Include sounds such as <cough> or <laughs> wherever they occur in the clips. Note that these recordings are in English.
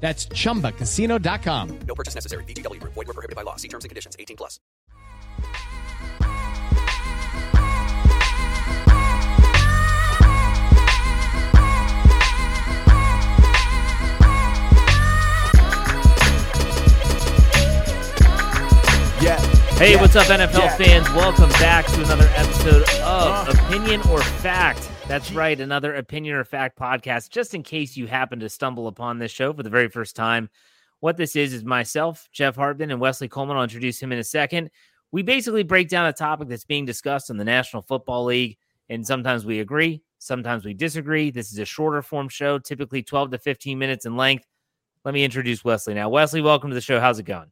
That's chumbacasino.com. No purchase necessary. VGW Group. Void were prohibited by law. See terms and conditions. 18 plus. Yeah. Hey, Yeah. what's up, NFL Yeah. fans? Welcome back to another episode of uh-huh. Opinion or Fact. That's right, another Opinion or Fact podcast. Just in case you happen to stumble upon this show for the very first time, what this is is myself, Jeff Hartman, and Wesley Coleman. I'll introduce him in a second. We basically break down a topic that's being discussed in the National Football League, and sometimes we agree, sometimes we disagree. This is a shorter form show, typically 12 to 15 minutes in length. Let me introduce Wesley now. Wesley, welcome to the show. How's it going?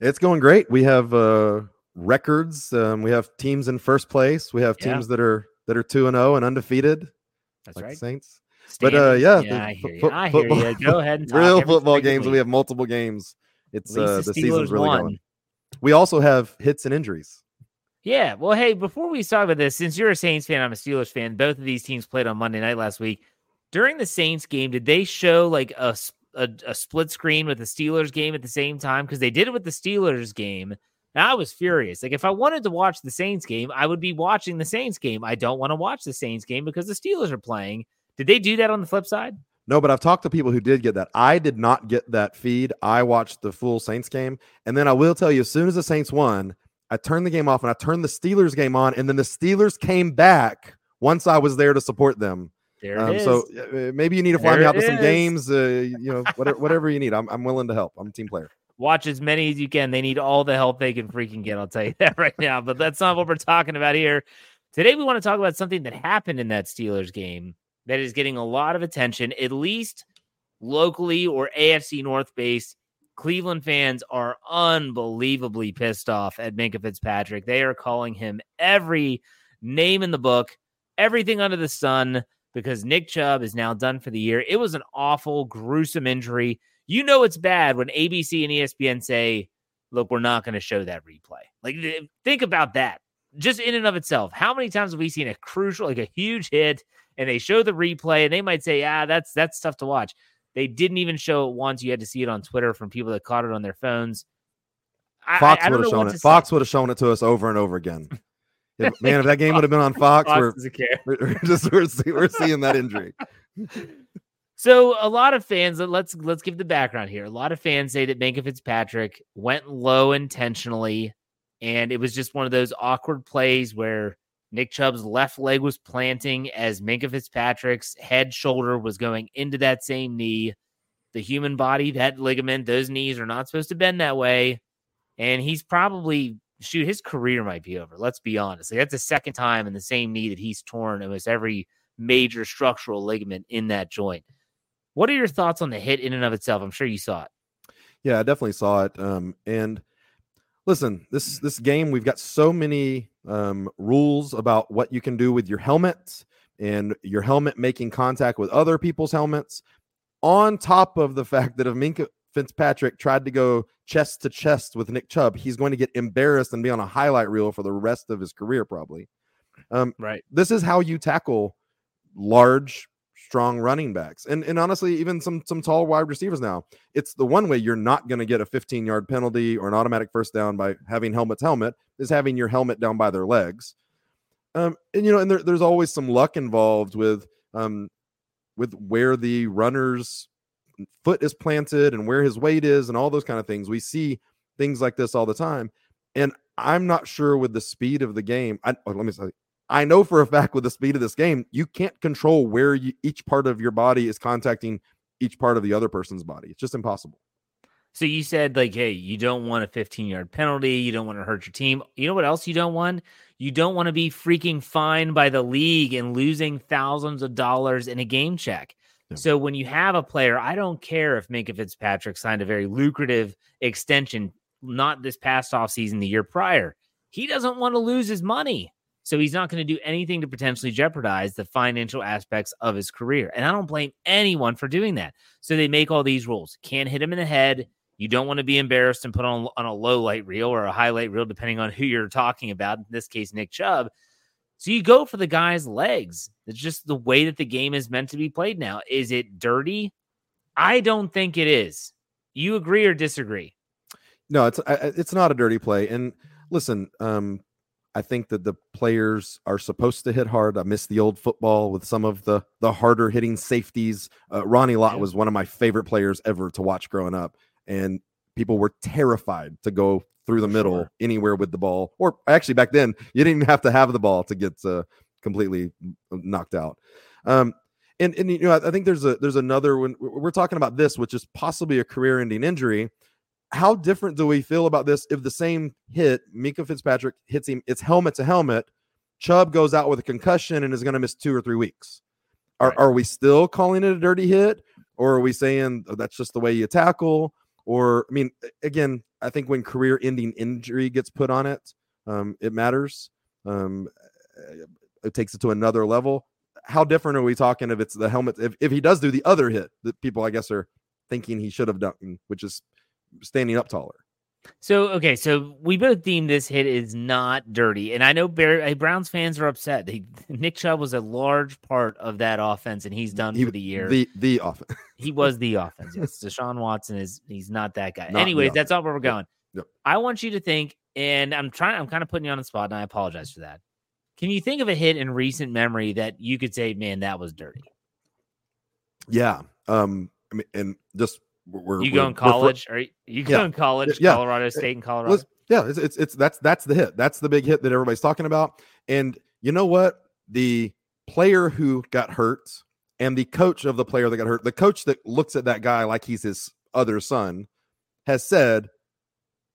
It's going great. We have uh, records. Um, we have teams in first place. We have Yeah. teams that are that are two and zero and undefeated, That's like right. Saints. But uh, yeah, yeah, I hear you. I hear football- you. Go ahead and <laughs> talk real football games. We have multiple games. It's uh, the the season's really won. going. We also have hits and injuries. Yeah. Well, hey, before we talk about this, since you're a Saints fan, I'm a Steelers fan. Both of these teams played on Monday night last week. During the Saints game, did they show like a a split screen with the Steelers game at the same time? Because they did it with the Steelers game. And I was furious. Like, if I wanted to watch the Saints game, I would be watching the Saints game. I don't want to watch the Saints game because the Steelers are playing. Did they do that on the flip side? No, but I've talked to people who did get that. I did not get that feed. I watched the full Saints game. And then I will tell you, as soon as the Saints won, I turned the game off and I turned the Steelers game on. And then the Steelers came back once I was there to support them. There Um, it is. so uh, maybe you need to fly me out to some is. games. Uh, you know, whatever, whatever you need. I'm, I'm willing to help. I'm a team player. Watch as many as you can. They need all the help they can freaking get. I'll tell you <laughs> that right now. But that's not what we're talking about here. Today, we want to talk about something that happened in that Steelers game that is getting a lot of attention, at least locally or AFC North based. Cleveland fans are unbelievably pissed off at Minkah Fitzpatrick. They are calling him every name in the book, everything under the sun, because Nick Chubb is now done for the year. It was an awful, gruesome injury. You know it's bad when ABC and ESPN say, look, we're not going to show that replay. Like, th- think about that. Just in and of itself. How many times have we seen a crucial, like a huge hit, and they show the replay and they might say, ah, that's that's tough to watch. They didn't even show it once. You had to see it on Twitter from people that caught it on their phones. I- Fox I, I would have shown it. say. Fox would have shown it to us over and over again. <laughs> If- man, if that game would have been on Fox, Fox we're, we're just we're, we're seeing that injury. <laughs> So a lot of fans, uh, let's let's give the background here. A lot of fans say that Minkah Fitzpatrick went low intentionally, and it was just one of those awkward plays where Nick Chubb's left leg was planting as Minkah Fitzpatrick's head shoulder was going into that same knee. The human body, that ligament, those knees are not supposed to bend that way. And he's probably, shoot, his career might be over. Let's be honest. Like, that's the second time in the same knee that he's torn almost every major structural ligament in that joint. What are your thoughts on the hit in and of itself? I'm sure you saw it. Yeah, I definitely saw it. Um, and listen, this this game we've got so many um, rules about what you can do with your helmet and your helmet making contact with other people's helmets. On top of the <laughs> fact that if Minkah Fitzpatrick tried to go chest to chest with Nick Chubb, he's going to get embarrassed and be on a highlight reel for the rest of his career, probably. Um, right. This is how you tackle large strong running backs and and honestly even some some tall wide receivers now it's the one way you're not going to get a 15 yard penalty or an automatic first down by having helmet to helmet is having your helmet down by their legs. Um and you know and there, there's always some luck involved with um with where the runner's foot is planted and where his weight is and all those kind of things. We see things like this all the time and i'm not sure with the speed of the game I, oh, let me say I know for a fact with the speed of this game, you can't control where you, each part of your body is contacting each part of the other person's body. It's just impossible. So you said like, hey, you don't want a 15 yard penalty. You don't want to hurt your team. You know what else you don't want? You don't want to be freaking fined by the league and losing thousands of dollars in a game check. Yeah. So when you have a player, I don't care if Minkah Fitzpatrick signed a very lucrative extension, not this past off season, the year prior. He doesn't want to lose his money. So he's not going to do anything to potentially jeopardize the financial aspects of his career. And I don't blame anyone for doing that. So they make all these rules. Can't hit him in the head. You don't want to be embarrassed and put on, on a low light reel or a highlight reel, depending on who you're talking about. In this case, Nick Chubb. So you go for the guy's legs. It's just the way that the game is meant to be played now. Is it dirty? I don't think it is. You agree or disagree? No, it's it's not a dirty play. And listen, um, I think that the players are supposed to hit hard. I miss the old football with some of the the harder hitting safeties. Uh, Ronnie Lott was one of my favorite players ever to watch growing up, and people were terrified to go through the middle sure. anywhere with the ball. Or actually, back then you didn't even have to have the ball to get uh, completely knocked out. Um, and and you know I think there's a there's another when we're talking about this, which is possibly a career ending injury how different do we feel about this if the same hit, Minkah Fitzpatrick hits him, it's helmet to helmet, Chubb goes out with a concussion and is going to miss two or three weeks? Are, right. are we still calling it a dirty hit? Or are we saying oh, that's just the way you tackle? Or, I mean, again, I think when career ending injury gets put on it, um, it matters. Um, it takes it to another level. How different are we talking if it's the helmet? If, if he does do the other hit that people, I guess, are thinking he should have done, which is standing up taller. So okay, so we both deem this hit is not dirty, and I know Bear, Browns fans are upset. They, <laughs> Nick Chubb was a large part of that offense, and he's done he, for the year. The the offense. <laughs> he was the offense. Yes, Deshaun Watson is he's not that guy. Not Anyways, that's all where we're going. Yep. I want you to think, and I'm trying. I'm kind of putting you on the spot, and I apologize for that. Can you think of a hit in recent memory that you could say, "Man, that was dirty"? Yeah. Um. I mean, and just we're, you go in college, or you going in college, yeah. Colorado State and Colorado. yeah, it's, it's it's that's that's the hit. That's the big hit that everybody's talking about. And you know what? The player who got hurt and the coach of the player that got hurt, the coach that looks at that guy like he's his other son, has said,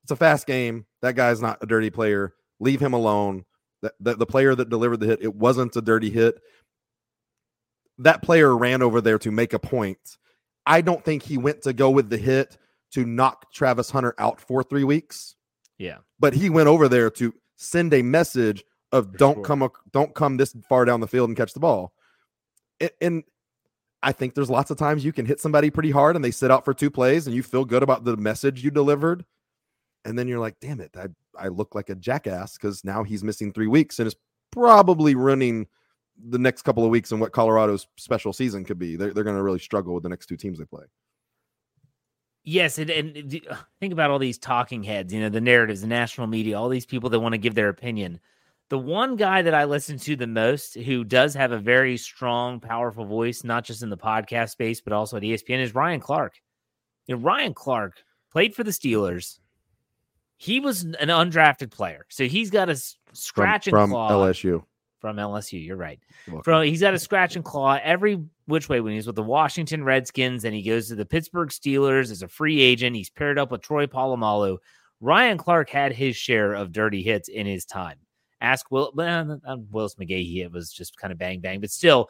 "It's a fast game. That guy's not a dirty player. Leave him alone." The, the, the player that delivered the hit, it wasn't a dirty hit. That player ran over there to make a point I don't think he went to go with the hit to knock Travis Hunter out for three weeks. Yeah. But he went over there to send a message of for don't sure. come don't come this far down the field and catch the ball. And, and I think there's lots of times you can hit somebody pretty hard and they sit out for two plays and you feel good about the message you delivered. And then you're like, damn it, I, I look like a jackass because now he's missing three weeks and is probably running the next couple of weeks and what Colorado's special season could be. They're, they're going to really struggle with the next two teams they play. Yes, and, and, think about all these talking heads, you know, the narratives, the national media, all these people that want to give their opinion. The one guy that I listen to the most who does have a very strong, powerful voice, not just in the podcast space, but also at ESPN, is Ryan Clark. You know, Ryan Clark played for the Steelers. He was an undrafted player, so he's got a scratch from, and from. LSU from LSU. You're right. From he's got a scratch and claw every which way when he's with the Washington Redskins, then he goes to the Pittsburgh Steelers as a free agent. He's paired up with Troy Polamalu. Ryan Clark had his share of dirty hits in his time. Ask Will well, Willis McGahee, it was just kind of bang bang, but still,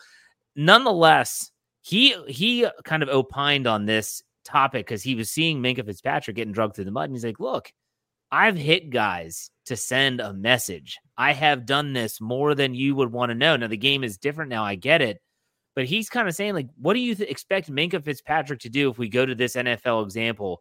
nonetheless, he he kind of opined on this topic because he was seeing Minkah Fitzpatrick getting drugged through the mud, and he's like, "Look, I've hit guys to send a message. I have done this more than you would want to know. Now the game is different now. I get it." But he's kind of saying, like, what do you th- expect Minkah Fitzpatrick to do if we go to this NFL example?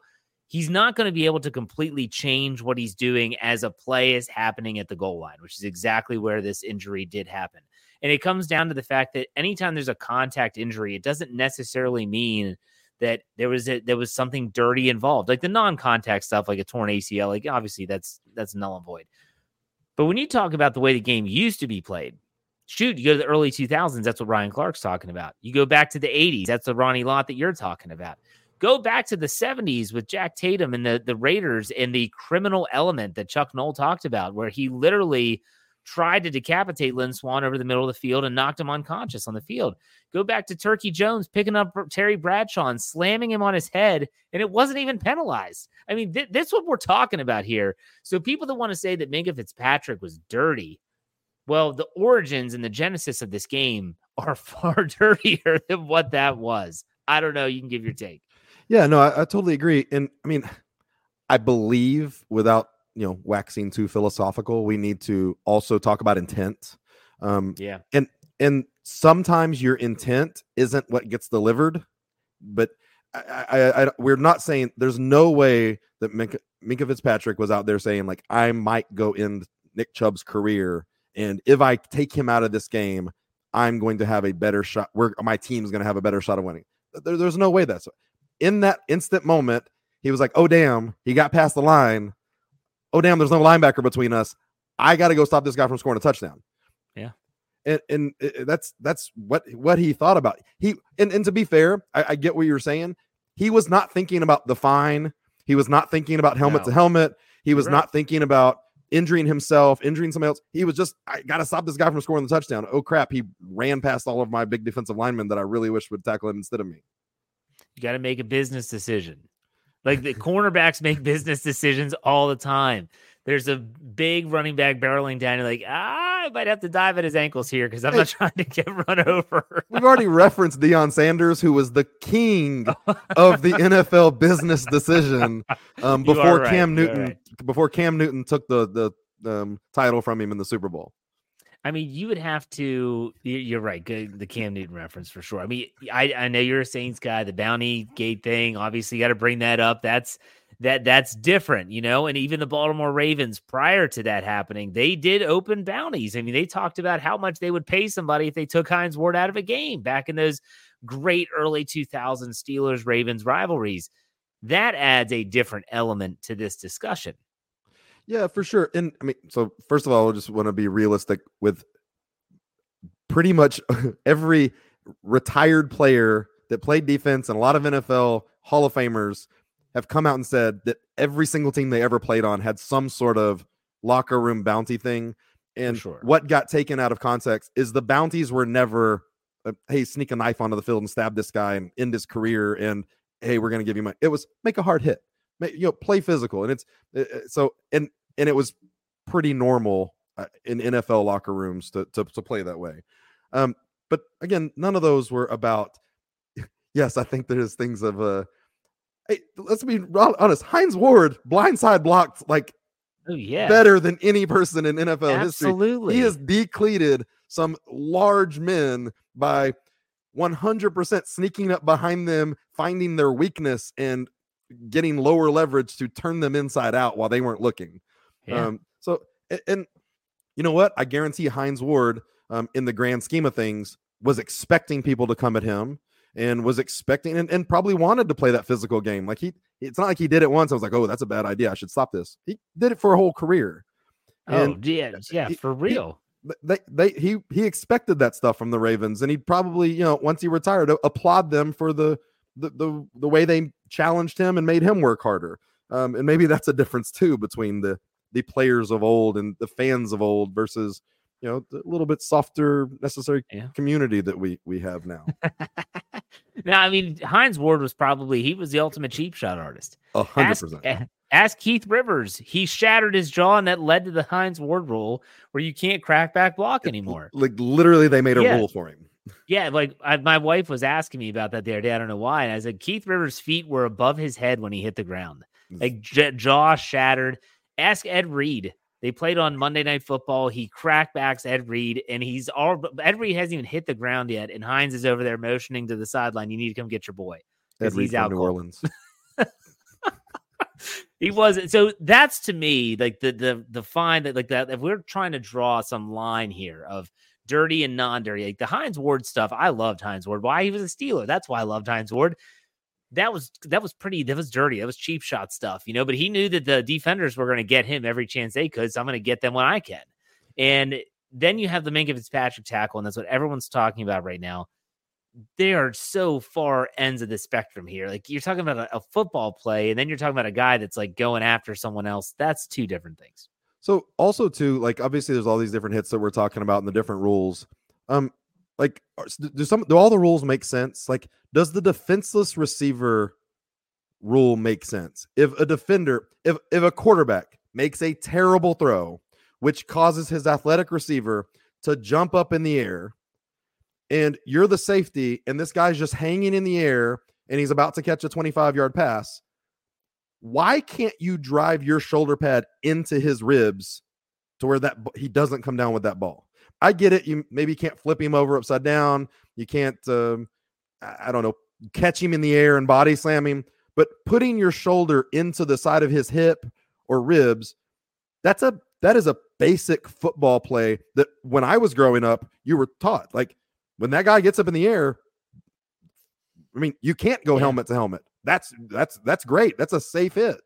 he's not going to be able to completely change what he's doing as a play is happening at the goal line, which is exactly where this injury did happen. And it comes down to the fact that anytime there's a contact injury, it doesn't necessarily mean that there was a, there was something dirty involved, like the non-contact stuff, like a torn ACL. Like obviously that's that's null and void. But when you talk about the way the game used to be played, shoot, you go to the early 2000s, that's what Ryan Clark's talking about. You go back to the 80s, that's the Ronnie Lott that you're talking about. Go back to the 70s with Jack Tatum and the, the Raiders and the criminal element that Chuck Noll talked about, where he literally tried to decapitate Lynn Swann over the middle of the field and knocked him unconscious on the field. Go back to Turkey Jones picking up Terry Bradshaw and slamming him on his head, and it wasn't even penalized. I mean, th- that's what we're talking about here. So people that want to say that Minkah Fitzpatrick was dirty, well, the origins and the genesis of this game <laughs> are far <laughs> dirtier than what that was. I don't know. You can give your take. Yeah, no, I, I totally agree. And I mean, I believe without you know waxing too philosophical, we need to also talk about intent. Um, yeah, and and sometimes your intent isn't what gets delivered, but I, I, I we're not saying there's no way that Minka, Minkah Fitzpatrick was out there saying like I might go end Nick Chubb's career, and if I take him out of this game, I'm going to have a better shot. Where my team's going to have a better shot of winning. There, there's no way that's in that instant moment, he was like, "Oh damn, he got past the line. Oh damn, there's no linebacker between us. I got to go stop this guy from scoring a touchdown." Yeah, and and uh, that's that's what what he thought about. He and and to be fair, I, I get what you're saying. He was not thinking about the fine. He was not thinking about helmet no. to helmet. He was right. not thinking about injuring himself, injuring somebody else. He was just, I got to stop this guy from scoring the touchdown. Oh crap, he ran past all of my big defensive linemen that I really wish would tackle him instead of me. You got to make a business decision. Like the cornerbacks make business decisions all the time. There's a big running back barreling down. You're like, ah, I might have to dive at his ankles here because I'm hey, not <laughs> trying to get run over. We've already referenced Deion Sanders, who was the king <laughs> of the NFL business decision um, before right. Cam Newton. Right. Before Cam Newton took the the um, title from him in the Super Bowl. I mean, you would have to. You're right. Good, the Cam Newton reference for sure. I mean, I, I know you're a Saints guy. The bounty gate thing, obviously, you got to bring that up. That's that that's different, you know. And even the Baltimore Ravens, prior to that happening, they did open bounties. I mean, they talked about how much they would pay somebody if they took Hines Ward out of a game back in those great early 2000 Steelers Ravens rivalries. That adds a different element to this discussion. Yeah, for sure. And I mean, so first of all, I just want to be realistic with pretty much <laughs> every retired player that played defense and a lot of NFL Hall of Famers have come out and said that every single team they ever played on had some sort of locker room bounty thing. And sure. what got taken out of context is the bounties were never, uh, hey, sneak a knife onto the field and stab this guy and end his career. And hey, we're going to give you money. It was make a hard hit you know play physical and it's uh, uh, so and and it was pretty normal uh, in NFL locker rooms to, to to play that way. Um, but again, none of those were about. <laughs> Yes, I think there's things of uh, hey, let's be honest. Hines Ward blindside blocked like oh yeah better than any person in NFL Absolutely. history. He has decleated some large men by 100% sneaking up behind them, finding their weakness and getting lower leverage to turn them inside out while they weren't looking. Yeah. Um, so, and, and, you know what? I guarantee Hines Ward, um, in the grand scheme of things, was expecting people to come at him and was expecting and, and probably wanted to play that physical game. Like he, it's not like he did it once. I was like, oh, that's a bad idea. I should stop this. He did it for a whole career. And oh, yeah, yeah, for real. He, they, they, he, he expected that stuff from the Ravens, and he probably, you know, once he retired, applaud them for the the the, the way they challenged him and made him work harder. Um, and maybe that's a difference too between the the players of old and the fans of old versus you know the little bit softer necessary Yeah. community that we we have now. <laughs> now, I mean, Hines Ward was probably he was the ultimate cheap shot artist. A hundred percent. a- ask Keith Rivers. He shattered his jaw, and that led to the Hines Ward rule, where you can't crack back block anymore. Like literally, they made a Yeah. rule for him. Yeah, like I, my wife was asking me about that the other day. I don't know why, and I said Keith Rivers' feet were above his head when he hit the ground, mm. like j- jaw shattered. Ask Ed Reed. They played on Monday Night Football. He crackbacks Ed Reed, and he's all. Ed Reed hasn't even hit the ground yet, and Hines is over there motioning to the sideline. You need to come get your boy. Ed Reed he's out New cold. Orleans. <laughs> He wasn't. So that's to me like the the the fine that like that. If we're trying to draw some line here of dirty and non-dirty, like the Hines Ward stuff, I loved Hines Ward. Why he was a Steeler? That's why I loved Hines Ward. That was that was pretty. That was dirty. That was cheap shot stuff, you know. But he knew that the defenders were going to get him every chance they could. So I'm going to get them when I can. And then you have the Minkah Fitzpatrick tackle, and that's what everyone's talking about right now they are so far ends of the spectrum here. Like you're talking about a, a football play, and then you're talking about a guy that's like going after someone else. That's two different things. So also too, like obviously there's all these different hits that we're talking about and the different rules. Um, like do some do all the rules make sense? Like, does the defenseless receiver rule make sense? If a defender, if if a quarterback makes a terrible throw, which causes his athletic receiver to jump up in the air, and you're the safety, and this guy's just hanging in the air and he's about to catch a 25 yard pass, why can't you drive your shoulder pad into his ribs to where that he doesn't come down with that ball? I get it. You maybe can't flip him over upside down. You can't, um, I don't know, catch him in the air and body slam him. But putting your shoulder into the side of his hip or ribs, that's a that is a basic football play that when I was growing up, you were taught. Like when that guy gets up in the air, I mean, you can't go helmet to helmet. That's that's that's great. That's a safe hit.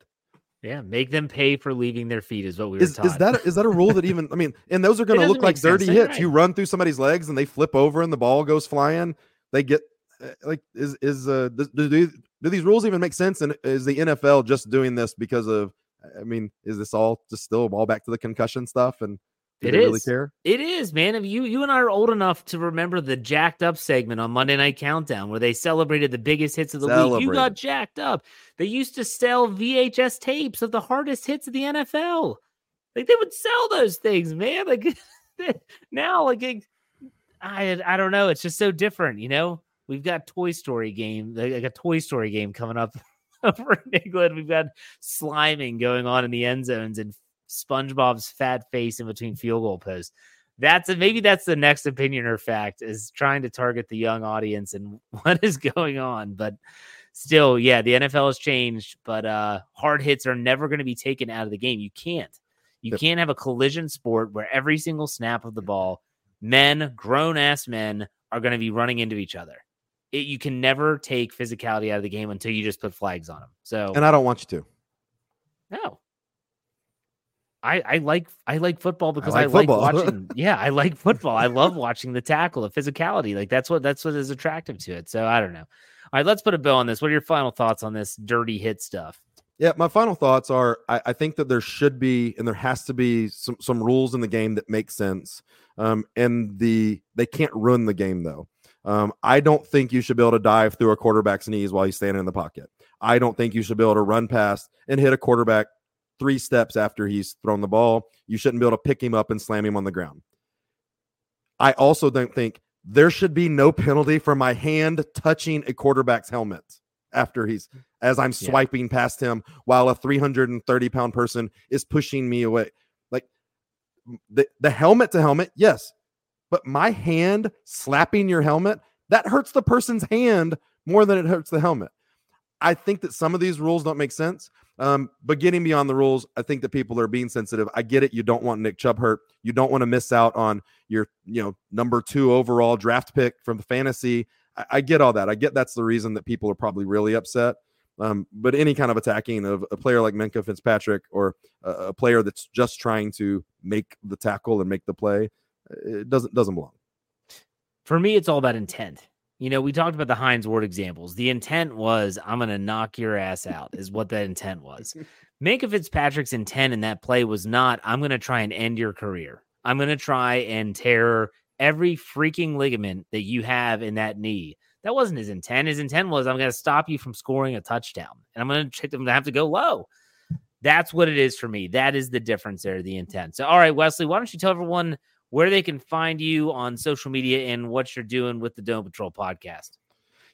Yeah, make them pay for leaving their feet is what we were Is, taught. is that a, is that a rule that even I mean, <laughs> and those are going to look like sense. dirty You're hits. right. You run through somebody's legs and they flip over and the ball goes flying. They get uh, like is is uh do, do, these- do these rules even make sense? And is the NFL just doing this because of? I mean, is this all just still all back to the concussion stuff? And do It they really is. care? It is, man. If you you and I are old enough to remember the jacked up segment on Monday Night Countdown where they celebrated the biggest hits of the week. You got jacked up. They used to sell VHS tapes of the hardest hits of the NFL. Like they would sell those things, man. Like <laughs> now, like I I don't know. It's just so different, you know. We've got Toy Story game, like like a Toy Story game coming up <laughs> over in England. We've got sliming going on in the end zones and SpongeBob's fat face in between field goal posts. That's a, maybe that's the next opinion or fact is trying to target the young audience and <laughs> what is going on. But still, yeah, the NFL has changed, but uh hard hits are never going to be taken out of the game. You can't. You can't have a collision sport where every single snap of the ball, men, grown ass men, are going to be running into each other. It, you can never take physicality out of the game until you just put flags on them. So And I don't want you to. no. I, I like I like football because I like like, football. <laughs> watching. yeah, I like football. I love watching the tackle, the physicality. Like that's what that's what is attractive to it. So I don't know. All right, let's put a bill on this. What are your final thoughts on this dirty hit stuff? Yeah, my final thoughts are I, I think that there should be and there has to be some some rules in the game that make sense. Um, and the they can't ruin the game though. Um, I don't think you should be able to dive through a quarterback's knees while he's standing in the pocket. I don't think you should be able to run past and hit a quarterback three steps after he's thrown the ball. You shouldn't be able to pick him up and slam him on the ground. I also don't think there should be no penalty for my hand touching a quarterback's helmet after he's as I'm Yeah. swiping past him while a 330 pound person is pushing me away. Like the, the helmet to helmet, yes, but my hand slapping your helmet, that hurts the person's hand more than it hurts the helmet. I think that some of these rules don't make sense. Um, but getting beyond the rules, I think that people are being sensitive. I get it. You don't want Nick Chubb hurt. You don't want to miss out on your, you know, number two overall draft pick from the fantasy. I, I get all that. I get that's the reason that people are probably really upset. Um, but any kind of attacking of a player like Minkah Fitzpatrick or a, a player that's just trying to make the tackle and make the play, it doesn't doesn't belong. For me, it's all about intent. You know, we talked about the Hines Ward examples. The intent was, I'm going to knock your ass out, is what that intent was. <laughs> Make Minkah Fitzpatrick's intent in that play was not, I'm going to try and end your career. I'm going to try and tear every freaking ligament that you have in that knee. That wasn't his intent. His intent was I'm going to stop you from scoring a touchdown, and I'm going to have to go low. That's what it is for me. That is the difference there, the intent. So, all right, Wesley, why don't you tell everyone where they can find you on social media and what you're doing with the Dome Patrol podcast?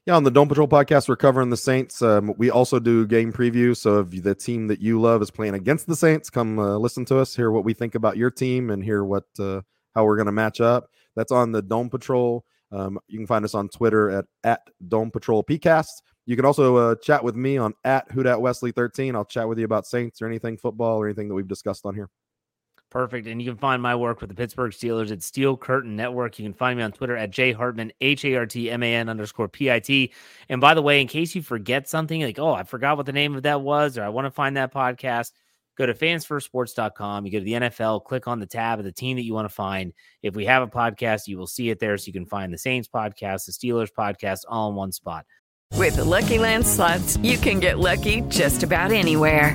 Yeah, on the Dome Patrol podcast, we're covering the Saints. Um, we also do game previews. So if the team that you love is playing against the Saints, come uh, listen to us, hear what we think about your team, and hear what uh, how we're going to match up. That's on the Dome Patrol. Um, you can find us on Twitter at at Dome Patrol PCast. You can also uh, chat with me on at Hoodat Wesley 13. I'll chat with you about Saints or anything football or anything that we've discussed on here. Perfect. And you can find my work with the Pittsburgh Steelers at Steel Curtain Network. You can find me on Twitter at J Hartman, H A R T M A N underscore P I T. And by the way, in case you forget something like, oh, I forgot what the name of that was, or I want to find that podcast, go to fansfirstsports.com. You go to the NFL, click on the tab of the team that you want to find. If we have a podcast, you will see it there. So you can find the Saints podcast, the Steelers podcast, all in one spot. With the Lucky Land slots, you can get lucky just about anywhere.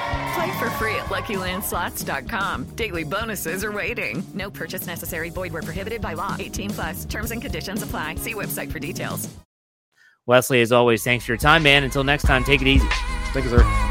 Play for free at LuckyLandSlots.com. Daily bonuses are waiting. No purchase necessary. Void where prohibited by law. 18 plus. Terms and conditions apply. See website for details. Wesley, as always, thanks for your time, man. Until next time, take it easy. Thank you, sir.